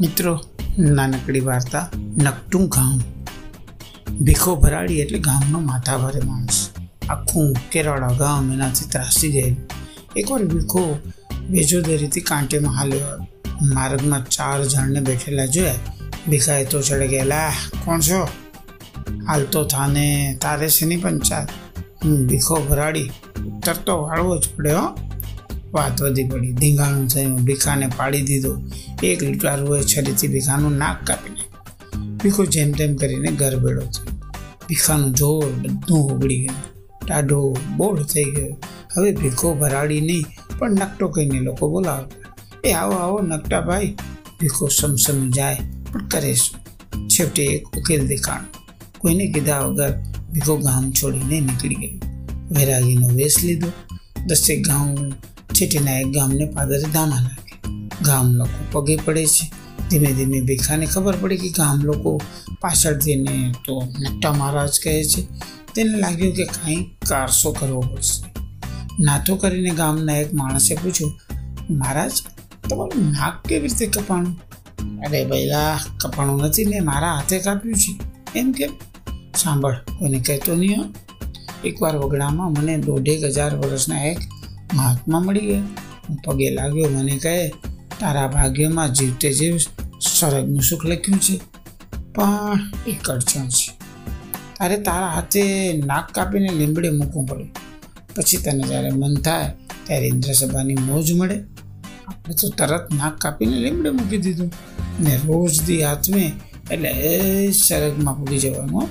મિત્રો, નાનકડી વાર્તા, નકટું ગામ. ભીખો ભરાડી એટલે ગામનો માથાભારે માણસ. આખું કેરાળા ગામ એનાથી ત્રાસી ગયેલું એકવાર ભીખો બેજોદરીથી કાંટેમાં હાલ્યો. માર્ગમાં ચાર જણને બેઠેલા જોયા. ભીખાએ તો ચડે ગયેલા કોણ છો? હાલ તો થાને તારે શેની પંચાયત? ભીખો ભરાડી, ઉત્તર તો વાળવો જ પડે, હો. વાત વધી પડી. ધીંગાણું થયું, ભીખાને પાડી દીધો. એક લૂંટારુએ છરીથી ભીખાનું નાક કાપી નાખ્યું ભીખો જેમ તેમ કરીને ઘર બેડો થયો. ભીખાનું જોર બધું ઉગડી ગયું. ટાઢો બોળ થઈ ગયો. હવે ભીખો ભરાડી નહીં, પણ નકટો કહીને લોકો બોલાવતા એ આવો આવો, નકટા ભાઈ. ભીખો સમસમ જાય, પણ કરે શું? છેવટે એક ઉકેલ દેખાણ. કોઈને કીધા વગર ભીખો ગામ છોડીને નીકળી ગયો. વૈરાગીનો વેશ લીધો. દસેક ગામ છેટીના એક ગામને પાદરે ધામા લાગે. ગામ લોકો પગે પડે છે. ધીમે ધીમે ભીખાને ખબર પડી કે ગામ લોકો પાછળથી એને તો નટ્ટા મહારાજ કહે છે, તેને લાગ્યું કે કાંઈ કારસો કરવો પડશે. નાતો કરીને ગામના એક માણસે પૂછ્યું, મહારાજ, તમારું નાક કેવી રીતે કપાણું? અરે ભૈલા કપાણું નથી ને મારા હાથે કાપ્યું છે. એમ કેમ? સાંભળ, કોઈને કહેતો નહીં એકવાર વગડામાં મને દોઢેક હજાર વર્ષના એક મહાત્મા મળી ગયા. હું પગે લાગ્યો, મને કહે, તારા ભાગ્યમાં જીવતે જીવ સ્વર્ગનું સુખ લખ્યું છે, પણ એક અડચણ છે. તારે તારા હાથે નાક કાપીને લીંબડે મૂકવું પડે. પછી તને જ્યારે મન થાય, ત્યારે ઇન્દ્રસભાની મોજ મળે. આપણે તો તરત નાક કાપીને લીંબડે મૂકી દીધું. ને રોજ દી હાથમે એટલે એ સરગમાં પૂગી જવાનું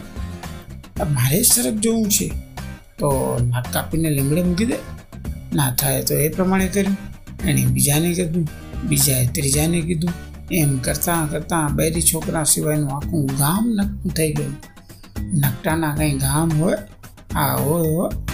મારે સરગ જોવું છે. તો નાક કાપીને લીંબડે મૂકી દે. ના થાય તો એ પ્રમાણે કર્યું. એણે બીજાને કીધું, બીજાએ ત્રીજાને કીધું, એમ કરતાં કરતાં બેરી છોકરા સિવાયનું આખું ગામ નકટું થઈ ગયું. નકટાના કંઈ ગામ હોય, આ હોય હોય.